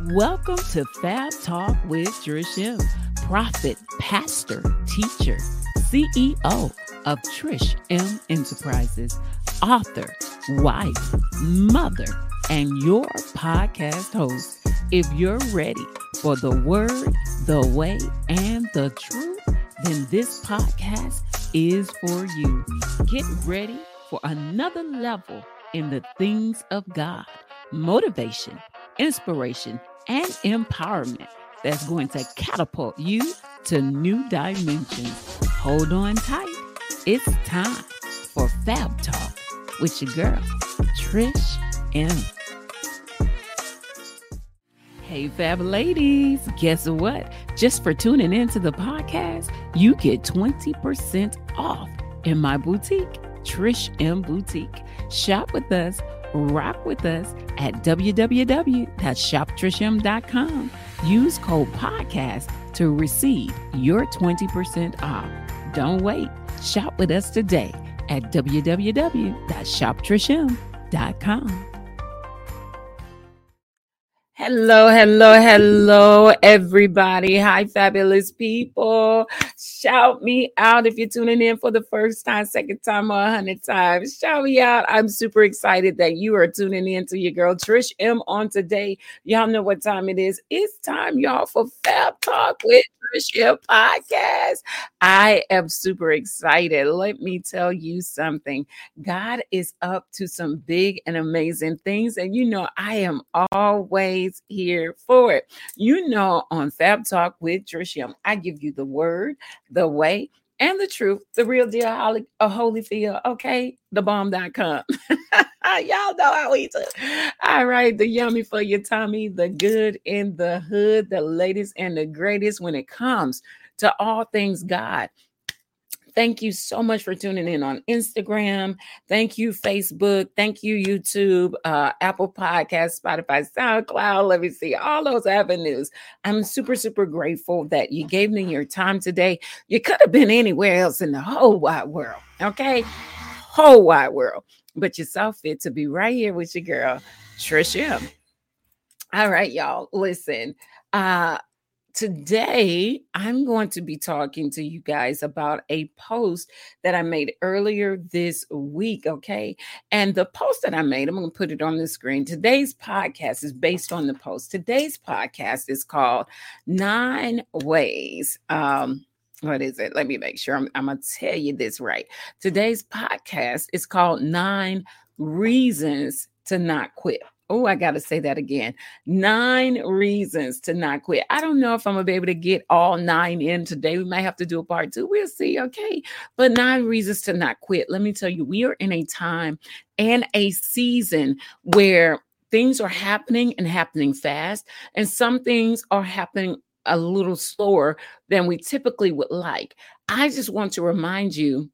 Welcome to Fab Talk with Trish M, prophet, pastor, teacher, CEO of Trish M Enterprises, author, wife, mother, and your podcast host. If you're ready for the word, the way, and the truth, then this podcast is for you. Get ready for another level in the things of God, motivation, inspiration, and empowerment that's going to catapult you to new dimensions. Hold on tight. It's time for Fab Talk with your girl, Trish M. Hey, Fab ladies, guess what? Just for tuning into the podcast, you get 20% off in my boutique, Trish M Boutique. Shop with us, rock with us at www.shoptrishm.com. Use code podcast to receive your 20% off. Don't wait. Shop with us today at www.shoptrishm.com. Hello, hello, hello, everybody. Hi, fabulous people. Shout me out if you're tuning in for the first time, second time, or a hundred times. Shout me out. I'm super excited that you are tuning in to your girl Trish M on today. Y'all know what time it is. It's time, y'all, for Fab Talk with Podcast. I am super excited. Let me tell you something. God is up to some big and amazing things, and you know I am always here for it. You know, on Fab Talk with Trish M, I give you the word, the way, and the truth, the real deal, Holly, a Holyfield, okay? The bomb.com. Y'all know how we do. All right, the yummy for your tummy, the good in the hood, the latest and the greatest when it comes to all things God. Thank you so much for tuning in on Instagram. Thank you, Facebook. Thank you, YouTube, uh, Apple Podcast, Spotify, SoundCloud. Let me see all those avenues. I'm super, super grateful that you gave me your time today. You could have been anywhere else in the whole wide world, okay? Whole wide world. But you fit to be right here with your girl, Trish M. All right, y'all. Listen, uh, today I'm going to be talking to you guys about a post that I made earlier this week. Okay. And the post that I made, I'm going to put it on the screen. Today's podcast is based on the post. Today's podcast is called Nine Ways. Um, what is it? Let me make sure I'm, I'm going to tell you this right. Today's podcast is called Nine Reasons to Not Quit. Oh, I got to say that again. Nine reasons to not quit. I don't know if I'm going to be able to get all nine in today. We might have to do a part two. We'll see. Okay. But nine reasons to not quit. Let me tell you, we are in a time and a season where things are happening and happening fast, and some things are happening a little slower than we typically would like. I just want to remind you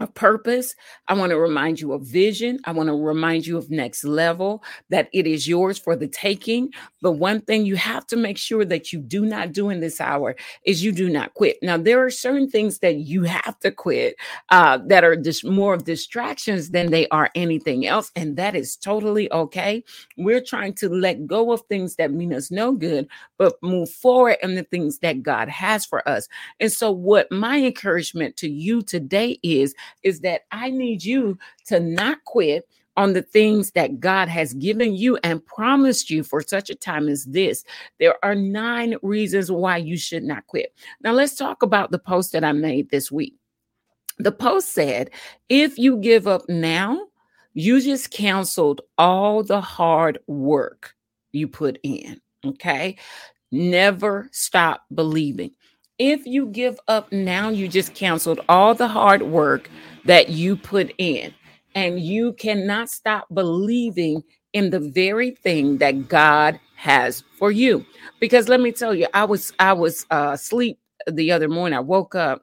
a purpose. I want to remind you of vision. I want to remind you of next level, that it is yours for the taking. But one thing you have to make sure that you do not do in this hour is you do not quit. Now, there are certain things that you have to quit uh, that are just more of distractions than they are anything else. And that is totally okay. We're trying to let go of things that mean us no good, but move forward in the things that God has for us. And so, what my encouragement to you today is, is that I need you to not quit on the things that God has given you and promised you for such a time as this. There are nine reasons why you should not quit. Now, let's talk about the post that I made this week. The post said, if you give up now, you just canceled all the hard work you put in. Okay. Never stop believing. If you give up now, you just canceled all the hard work that you put in, and you cannot stop believing in the very thing that God has for you. Because let me tell you, I was I was uh, asleep the other morning. I woke up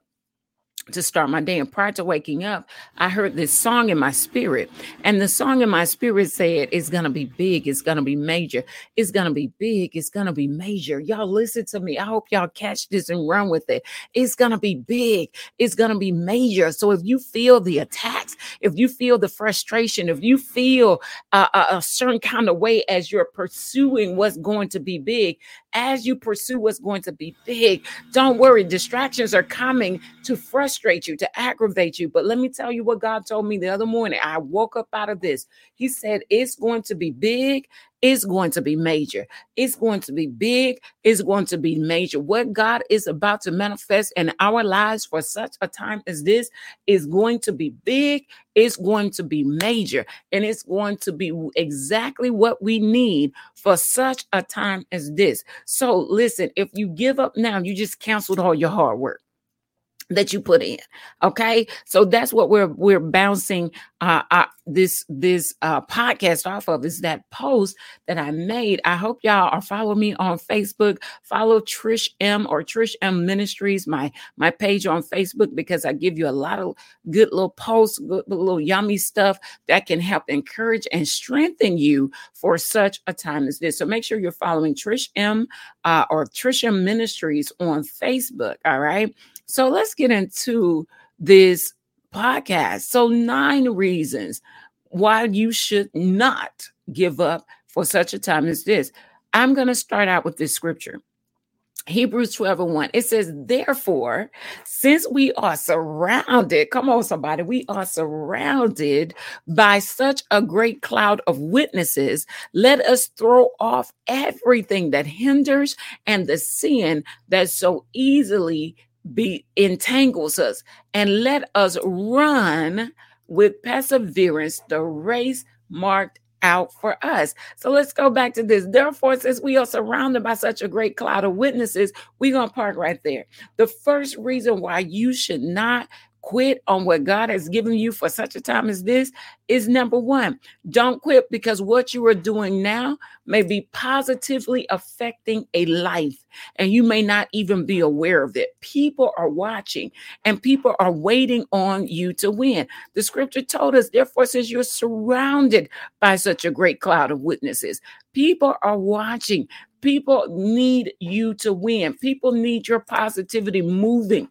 to start my day. And prior to waking up, I heard this song in my spirit. And the song in my spirit said, It's going to be big. It's going to be major. It's going to be big. It's going to be major. Y'all listen to me. I hope y'all catch this and run with it. It's going to be big. It's going to be major. So if you feel the attacks, if you feel the frustration, if you feel uh, a, a certain kind of way as you're pursuing what's going to be big, as you pursue what's going to be big, don't worry. Distractions are coming to frustrate you, to aggravate you. But let me tell you what God told me the other morning. I woke up out of this. He said, It's going to be big is going to be major. It's going to be big. It's going to be major. What God is about to manifest in our lives for such a time as this is going to be big. It's going to be major. And it's going to be exactly what we need for such a time as this. So listen, if you give up now, you just canceled all your hard work that you put in okay? So that's what we're we're bouncing uh, uh this this uh podcast off of is that post that i made. I hope y'all are following me on facebook. Follow trish m or trish m ministries my my page on facebook because i give you a lot of good little posts good little yummy stuff that can help encourage and strengthen you for such a time as this. So make sure you're following trish m uh, or trish m ministries on facebook all right so let's get into this podcast. So, nine reasons why you should not give up for such a time as this. I'm going to start out with this scripture. Hebrews 12 and 1. It says, Therefore, since we are surrounded, come on, somebody, we are surrounded by such a great cloud of witnesses, let us throw off everything that hinders and the sin that so easily be entangles us and let us run with perseverance the race marked out for us. So let's go back to this. Therefore, since we are surrounded by such a great cloud of witnesses, we're going to park right there. The first reason why you should not quit on what God has given you for such a time as this is number one, don't quit because what you are doing now may be positively affecting a life and you may not even be aware of it. People are watching and people are waiting on you to win. The scripture told us, therefore, since you're surrounded by such a great cloud of witnesses, people are watching. People need you to win. People need your positivity moving.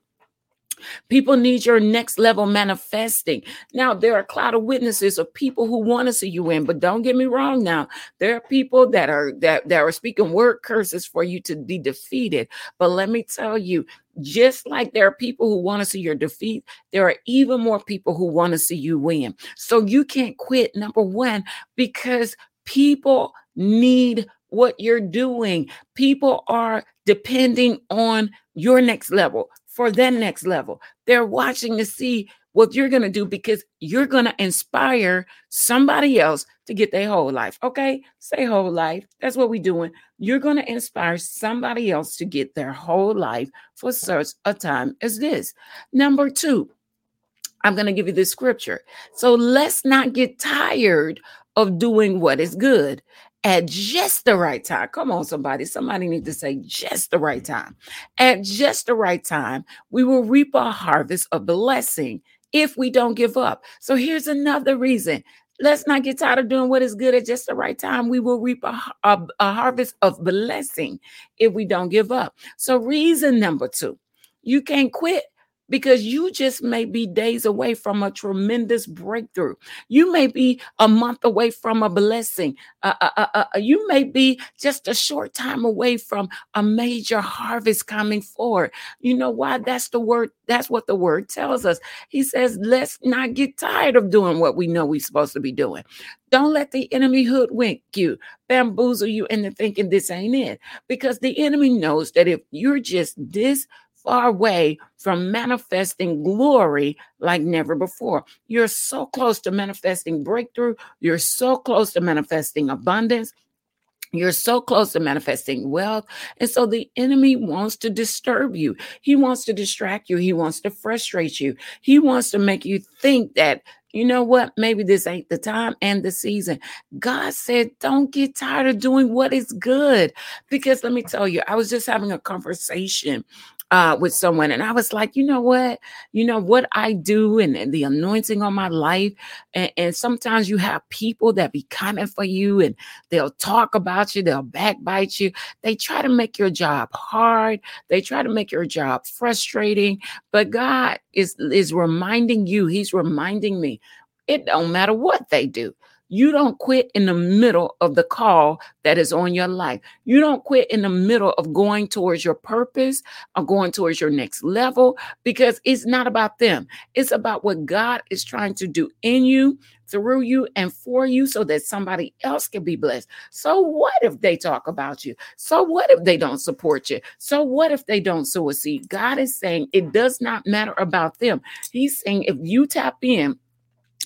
People need your next level manifesting. Now, there are a cloud of witnesses of people who want to see you win, but don't get me wrong now. There are people that are that, that are speaking word curses for you to be defeated. But let me tell you, just like there are people who want to see your defeat, there are even more people who want to see you win. So you can't quit, number one, because people need what you're doing. People are depending on your next level for that next level. They're watching to see what you're going to do because you're going to inspire somebody else to get their whole life. Okay? Say whole life. That's what we're doing. You're going to inspire somebody else to get their whole life for such a time as this. Number two, I'm going to give you the scripture. So let's not get tired of doing what is good at just the right time. Come on, somebody. Somebody need to say just the right time. At just the right time, we will reap a harvest of blessing if we don't give up. So here's another reason. Let's not get tired of doing what is good at just the right time. We will reap a, a, a harvest of blessing if we don't give up. So, reason number two, you can't quit because you just may be days away from a tremendous breakthrough. You may be a month away from a blessing. Uh, uh, uh, uh, you may be just a short time away from a major harvest coming forward. You know why? That's the word. That's what the word tells us. He says, let's not get tired of doing what we know we're supposed to be doing. Don't let the enemy hoodwink you, bamboozle you into thinking this ain't it. Because the enemy knows that if you're just this far away from manifesting glory like never before. You're so close to manifesting breakthrough. You're so close to manifesting abundance. You're so close to manifesting wealth. And so the enemy wants to disturb you. He wants to distract you. He wants to frustrate you. He wants to make you think that, you know what, maybe this ain't the time and the season. God said, don't get tired of doing what is good. Because let me tell you, I was just having a conversation uh, with someone, and I was like, you know what, you know what I do, and, and the anointing on my life, and, and, sometimes you have people that be coming for you, and they'll talk about you, they'll backbite you, they try to make your job hard, they try to make your job frustrating, but God is is reminding you, He's reminding me, it don't matter what they do. You don't quit in the middle of the call that is on your life. You don't quit in the middle of going towards your purpose or going towards your next level because it's not about them. It's about what God is trying to do in you, through you, and for you so that somebody else can be blessed. So, what if they talk about you? So, what if they don't support you? So, what if they don't sow a seed? God is saying it does not matter about them. He's saying if you tap in,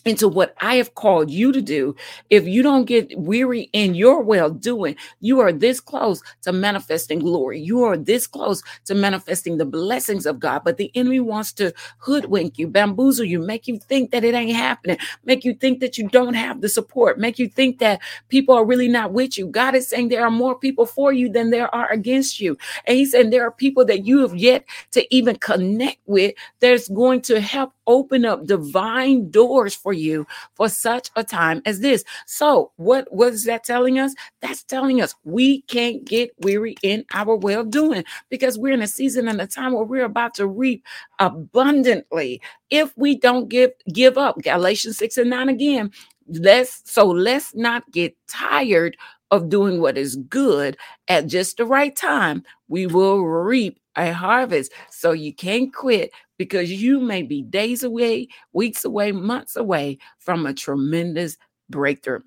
into what I have called you to do, if you don't get weary in your well doing, you are this close to manifesting glory. You are this close to manifesting the blessings of God. But the enemy wants to hoodwink you, bamboozle you, make you think that it ain't happening, make you think that you don't have the support, make you think that people are really not with you. God is saying there are more people for you than there are against you. And He's saying there are people that you have yet to even connect with that's going to help open up divine doors for you for such a time as this. So, what was that telling us? That's telling us we can't get weary in our well doing because we're in a season and a time where we're about to reap abundantly if we don't give give up. Galatians 6 and 9 again. Let's so let's not get tired of doing what is good at just the right time. We will reap a harvest. So you can't quit because you may be days away, weeks away, months away from a tremendous breakthrough.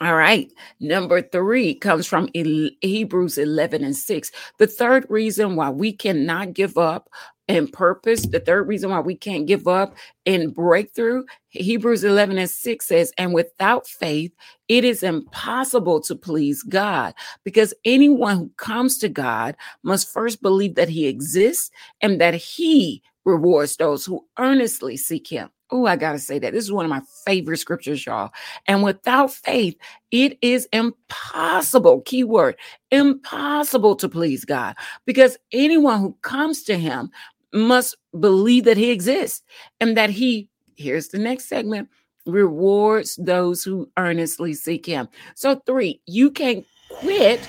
All right. Number three comes from Hebrews 11 and 6. The third reason why we cannot give up in purpose, the third reason why we can't give up in breakthrough, Hebrews 11 and 6 says, And without faith, it is impossible to please God because anyone who comes to God must first believe that he exists and that he rewards those who earnestly seek him. Oh, I got to say that. This is one of my favorite scriptures, y'all. And without faith, it is impossible, keyword, impossible to please God because anyone who comes to him must believe that he exists and that he, here's the next segment, rewards those who earnestly seek him. So, three, you can't quit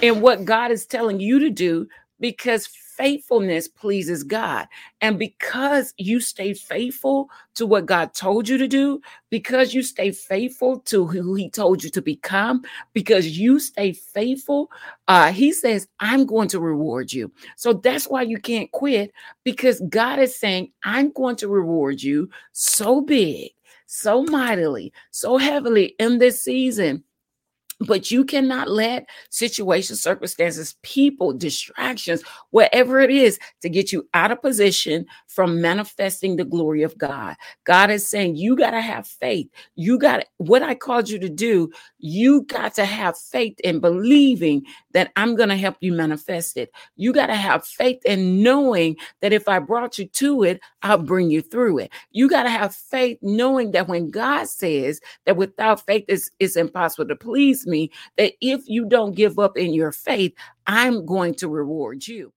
in what God is telling you to do because faithfulness pleases God. And because you stay faithful to what God told you to do, because you stay faithful to who He told you to become, because you stay faithful, uh, He says, I'm going to reward you. So that's why you can't quit because God is saying, I'm going to reward you so big, so mightily, so heavily in this season but you cannot let situations, circumstances, people, distractions, whatever it is, to get you out of position from manifesting the glory of God. God is saying you got to have faith. You got what I called you to do. You got to have faith in believing that I'm going to help you manifest it. You got to have faith in knowing that if I brought you to it, I'll bring you through it. You got to have faith knowing that when God says that without faith it's, it's impossible to please me, that if you don't give up in your faith, I'm going to reward you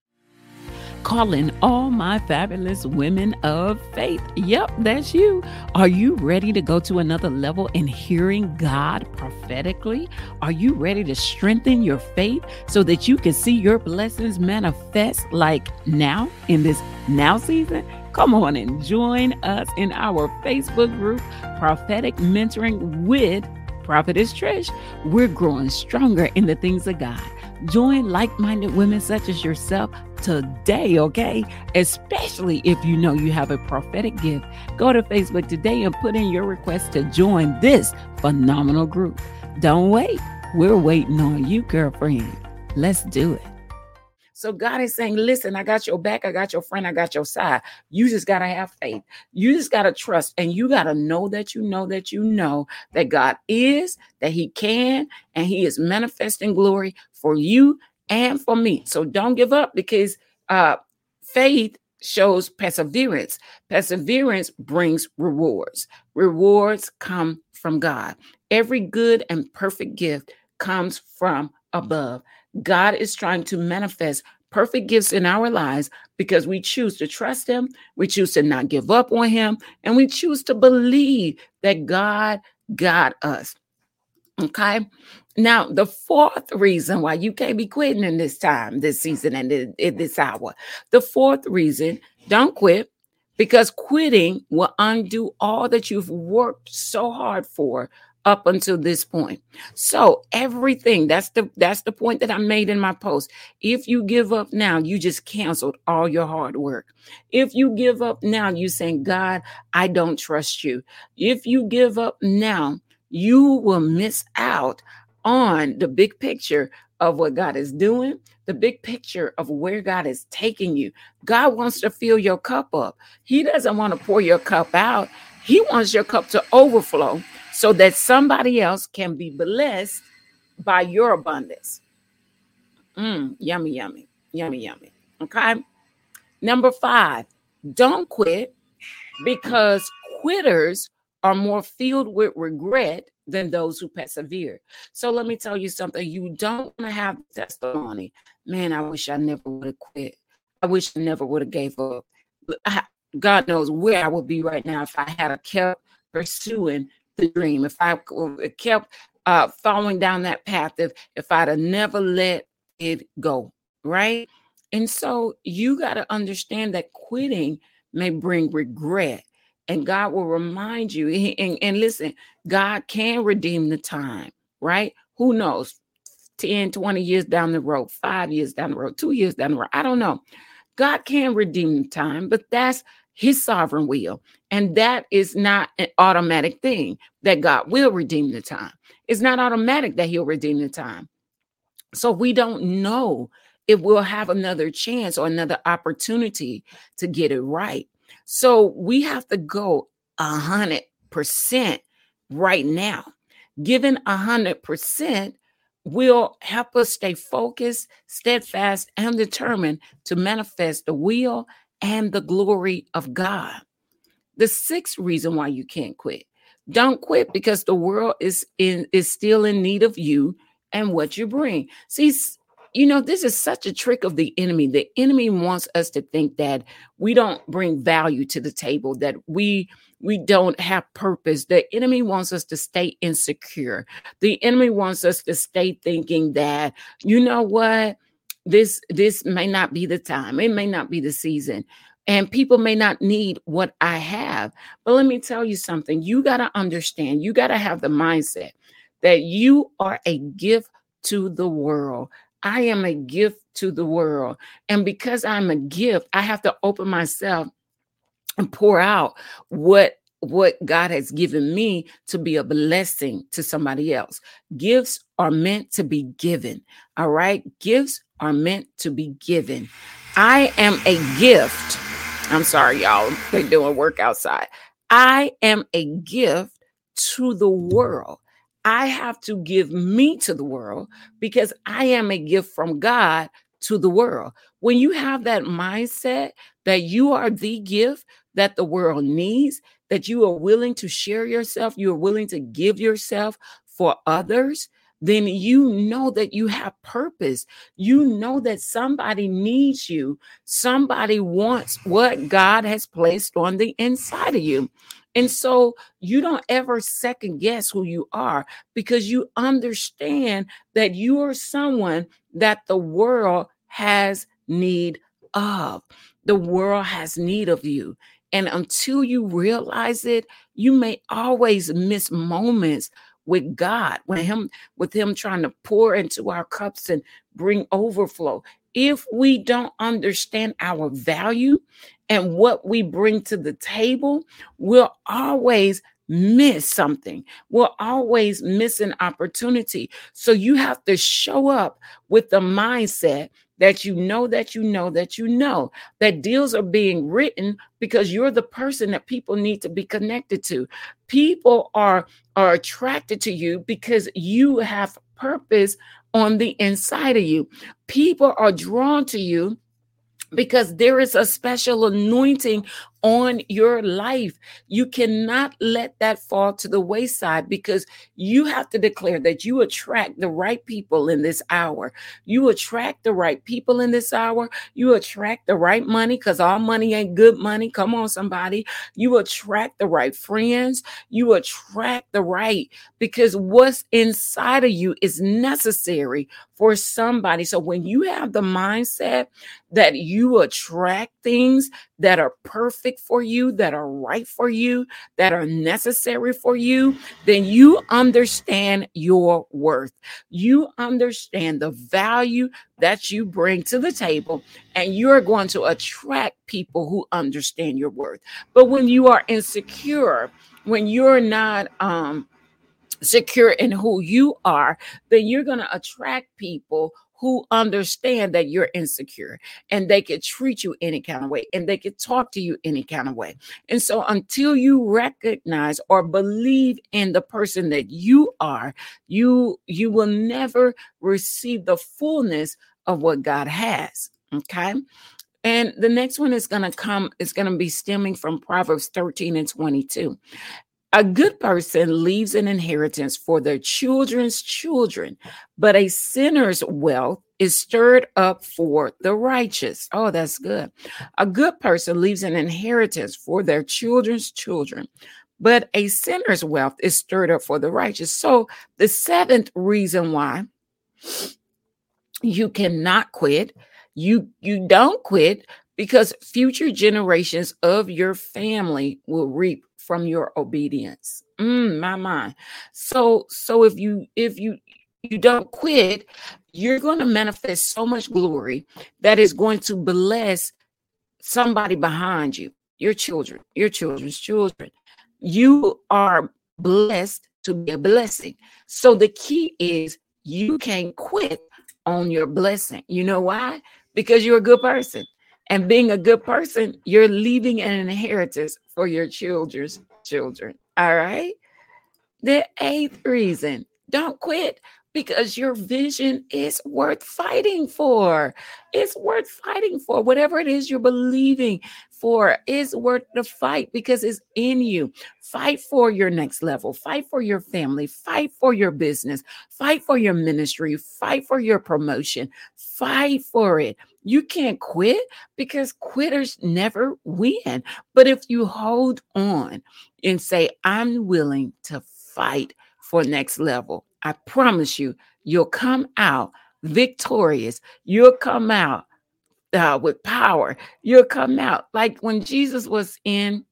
calling all my fabulous women of faith. Yep, that's you. Are you ready to go to another level in hearing God prophetically? Are you ready to strengthen your faith so that you can see your blessings manifest like now in this now season? Come on and join us in our Facebook group, Prophetic Mentoring with Prophetess Trish. We're growing stronger in the things of God. Join like minded women such as yourself today, okay? Especially if you know you have a prophetic gift. Go to Facebook today and put in your request to join this phenomenal group. Don't wait. We're waiting on you, girlfriend. Let's do it. So God is saying, listen, I got your back, I got your friend, I got your side. You just got to have faith. You just got to trust and you got to know that you know that you know that God is, that He can, and He is manifesting glory for you and for me. So don't give up because uh, faith shows perseverance. Perseverance brings rewards. Rewards come from God. Every good and perfect gift comes from above. God is trying to manifest perfect gifts in our lives because we choose to trust Him, we choose to not give up on Him, and we choose to believe that God got us. Okay. Now, the fourth reason why you can't be quitting in this time, this season, and in this hour, the fourth reason, don't quit because quitting will undo all that you've worked so hard for up until this point. So everything that's the that's the point that I made in my post. If you give up now, you just canceled all your hard work. If you give up now, you're saying, God, I don't trust you. If you give up now, you will miss out on the big picture of what God is doing, the big picture of where God is taking you. God wants to fill your cup up. He doesn't want to pour your cup out. He wants your cup to overflow so that somebody else can be blessed by your abundance. Mm, yummy, yummy, yummy, yummy. Okay. Number five, don't quit because quitters are more filled with regret than those who persevere. So let me tell you something. You don't want to have testimony. Man, I wish I never would have quit. I wish I never would have gave up. God knows where I would be right now if I had kept pursuing the dream, if I kept uh, following down that path, if if I'd have never let it go, right? And so you got to understand that quitting may bring regret and God will remind you. And, and, listen, God can redeem the time, right? Who knows? 10, 20 years down the road, five years down the road, two years down the road. I don't know. God can redeem the time, but that's his sovereign will. And that is not an automatic thing that God will redeem the time. It's not automatic that he'll redeem the time. So we don't know if we'll have another chance or another opportunity to get it right. So we have to go a hundred percent right now. Given a hundred percent will help us stay focused, steadfast, and determined to manifest the will and the glory of God. The sixth reason why you can't quit. Don't quit because the world is in is still in need of you and what you bring. See, you know, this is such a trick of the enemy. The enemy wants us to think that we don't bring value to the table, that we we don't have purpose. The enemy wants us to stay insecure. The enemy wants us to stay thinking that, you know what, this this may not be the time. It may not be the season. And people may not need what I have. But let me tell you something. You got to understand, you got to have the mindset that you are a gift to the world. I am a gift to the world. And because I'm a gift, I have to open myself and pour out what what God has given me to be a blessing to somebody else. Gifts are meant to be given. All right? Gifts are meant to be given. I am a gift. I'm sorry, y'all. They're doing work outside. I am a gift to the world. I have to give me to the world because I am a gift from God to the world. When you have that mindset that you are the gift that the world needs, that you are willing to share yourself, you are willing to give yourself for others, then you know that you have purpose. You know that somebody needs you. Somebody wants what God has placed on the inside of you. And so you don't ever second guess who you are because you understand that you are someone that the world has need of. The world has need of you. And until you realize it, you may always miss moments with God, with him, with him trying to pour into our cups and bring overflow. If we don't understand our value and what we bring to the table, we'll always miss something. We'll always miss an opportunity. So you have to show up with the mindset that you know that you know that you know that deals are being written because you're the person that people need to be connected to. People are are attracted to you because you have purpose on the inside of you. People are drawn to you because there is a special anointing on your life. You cannot let that fall to the wayside because you have to declare that you attract the right people in this hour. You attract the right people in this hour. You attract the right money because all money ain't good money. Come on, somebody. You attract the right friends. You attract the right because what's inside of you is necessary for somebody. So when you have the mindset that you attract things that are perfect for you, that are right for you, that are necessary for you, then you understand your worth. You understand the value that you bring to the table, and you're going to attract people who understand your worth. But when you are insecure, when you're not um secure in who you are, then you're going to attract people who understand that you're insecure and they could treat you any kind of way and they could talk to you any kind of way. And so until you recognize or believe in the person that you are, you you will never receive the fullness of what God has. Okay? And the next one is going to come, is going to be stemming from Proverbs 13 and 22. A good person leaves an inheritance for their children's children, but a sinner's wealth is stirred up for the righteous. Oh, that's good. A good person leaves an inheritance for their children's children, but a sinner's wealth is stirred up for the righteous. So, the seventh reason why you cannot quit, you you don't quit because future generations of your family will reap from your obedience. Mm, my mind. So so if you if you you don't quit, you're going to manifest so much glory that is going to bless somebody behind you, your children, your children's children. You are blessed to be a blessing. So the key is you can't quit on your blessing. You know why? Because you're a good person. And being a good person, you're leaving an inheritance for your children's children. All right. The eighth reason don't quit because your vision is worth fighting for. It's worth fighting for. Whatever it is you're believing for is worth the fight because it's in you. Fight for your next level. Fight for your family. Fight for your business. Fight for your ministry. Fight for your promotion. Fight for it. You can't quit because quitters never win. But if you hold on and say, I'm willing to fight for next level, I promise you, you'll come out victorious. You'll come out uh, with power. You'll come out like when Jesus was in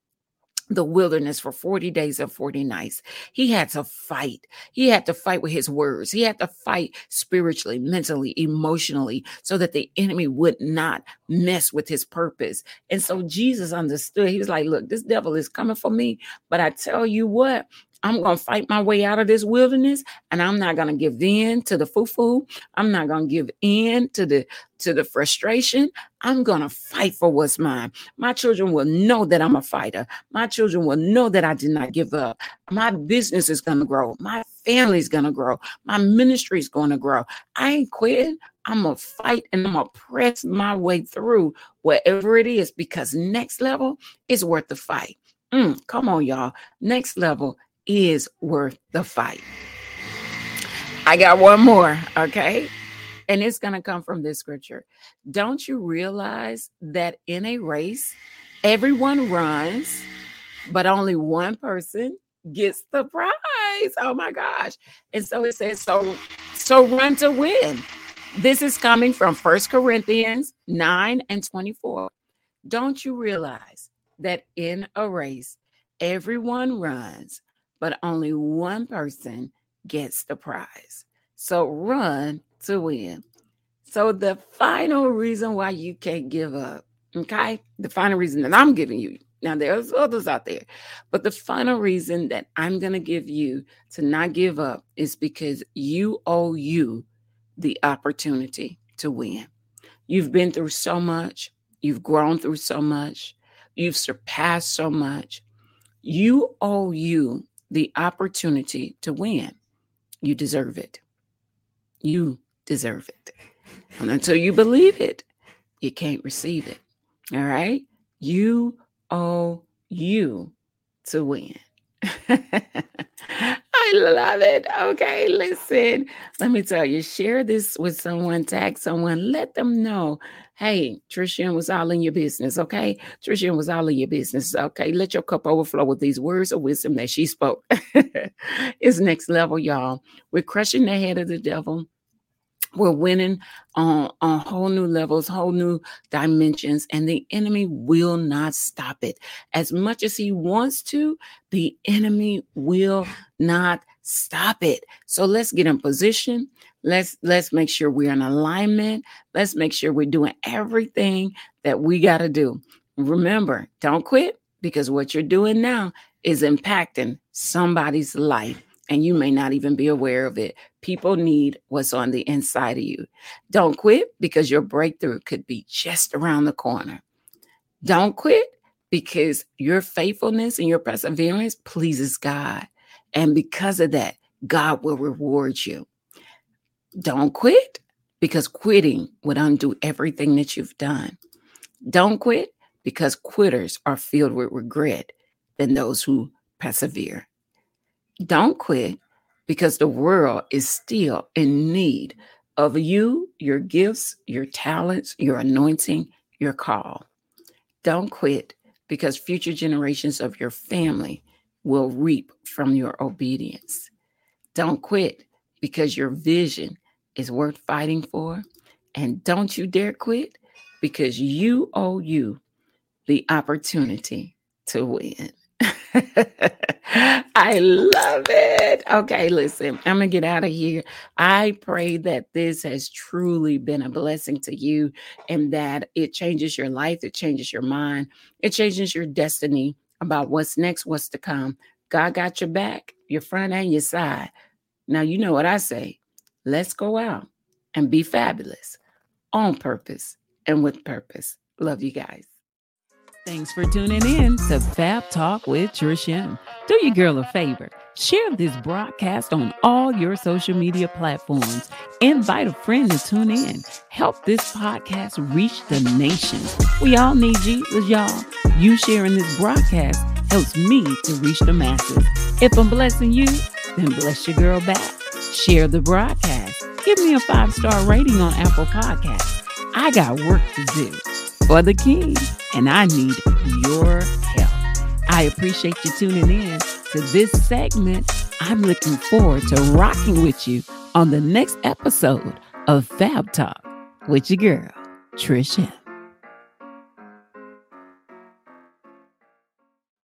the wilderness for 40 days and 40 nights. He had to fight. He had to fight with his words. He had to fight spiritually, mentally, emotionally, so that the enemy would not mess with his purpose. And so Jesus understood. He was like, Look, this devil is coming for me. But I tell you what, I'm going to fight my way out of this wilderness and I'm not going to give in to the foo-foo. I'm not going to give in to the to the frustration. I'm going to fight for what's mine. My children will know that I'm a fighter. My children will know that I did not give up. My business is going to grow. My family's going to grow. My ministry is going to grow. I ain't quitting. I'm going to fight and I'm going to press my way through whatever it is because next level is worth the fight. Mm, come on, y'all. Next level is worth the fight. I got one more, okay? And it's going to come from this scripture. Don't you realize that in a race, everyone runs, but only one person gets the prize? Oh my gosh. And so it says, so, so run to win. This is coming from First Corinthians 9 and 24. Don't you realize that in a race, everyone runs, but only one person gets the prize. So run to win. So the final reason why you can't give up, okay? The final reason that I'm giving you. Now there's others out there, but the final reason that I'm going to give you to not give up is because you owe you the opportunity to win. You've been through so much, you've grown through so much, you've surpassed so much. You owe you the opportunity to win. You deserve it. You deserve it. And until you believe it, you can't receive it. All right? You owe you to win. I love it. Okay, listen. Let me tell you, share this with someone, tag someone, let them know. Hey, Trish M was all in your business. Okay. Trish M was all in your business. Okay. Let your cup overflow with these words of wisdom that she spoke. it's next level, y'all. We're crushing the head of the devil we're winning on, on whole new levels, whole new dimensions, and the enemy will not stop it. As much as he wants to, the enemy will not stop it. So let's get in position. Let's let's make sure we're in alignment. Let's make sure we're doing everything that we got to do. Remember, don't quit because what you're doing now is impacting somebody's life and you may not even be aware of it. People need what's on the inside of you. Don't quit because your breakthrough could be just around the corner. Don't quit because your faithfulness and your perseverance pleases God. And because of that, God will reward you. Don't quit because quitting would undo everything that you've done. Don't quit because quitters are filled with regret than those who persevere. Don't quit because the world is still in need of you, your gifts, your talents, your anointing, your call. Don't quit because future generations of your family will reap from your obedience. Don't quit because your vision is worth fighting for. And don't you dare quit because you owe you the opportunity to win. I love it. Okay, listen, I'm going to get out of here. I pray that this has truly been a blessing to you and that it changes your life, it changes your mind, it changes your destiny about what's next, what's to come. God got your back, your front and your side. Now, you know what I say. Let's go out and be fabulous on purpose and with purpose. Love you guys. Thanks for tuning in to Fab Talk with Trish M. Do your girl a favor. Share this broadcast on all your social media platforms. Invite a friend to tune in. Help this podcast reach the nation. We all need Jesus, y'all. You sharing this broadcast helps me to reach the masses. If I'm blessing you, then bless your girl back. Share the broadcast. Give me a five star rating on Apple Podcasts. I got work to do for the king, and I need your help. I appreciate you tuning in to this segment. I'm looking forward to rocking with you on the next episode of Fab Talk with your girl, Trish M.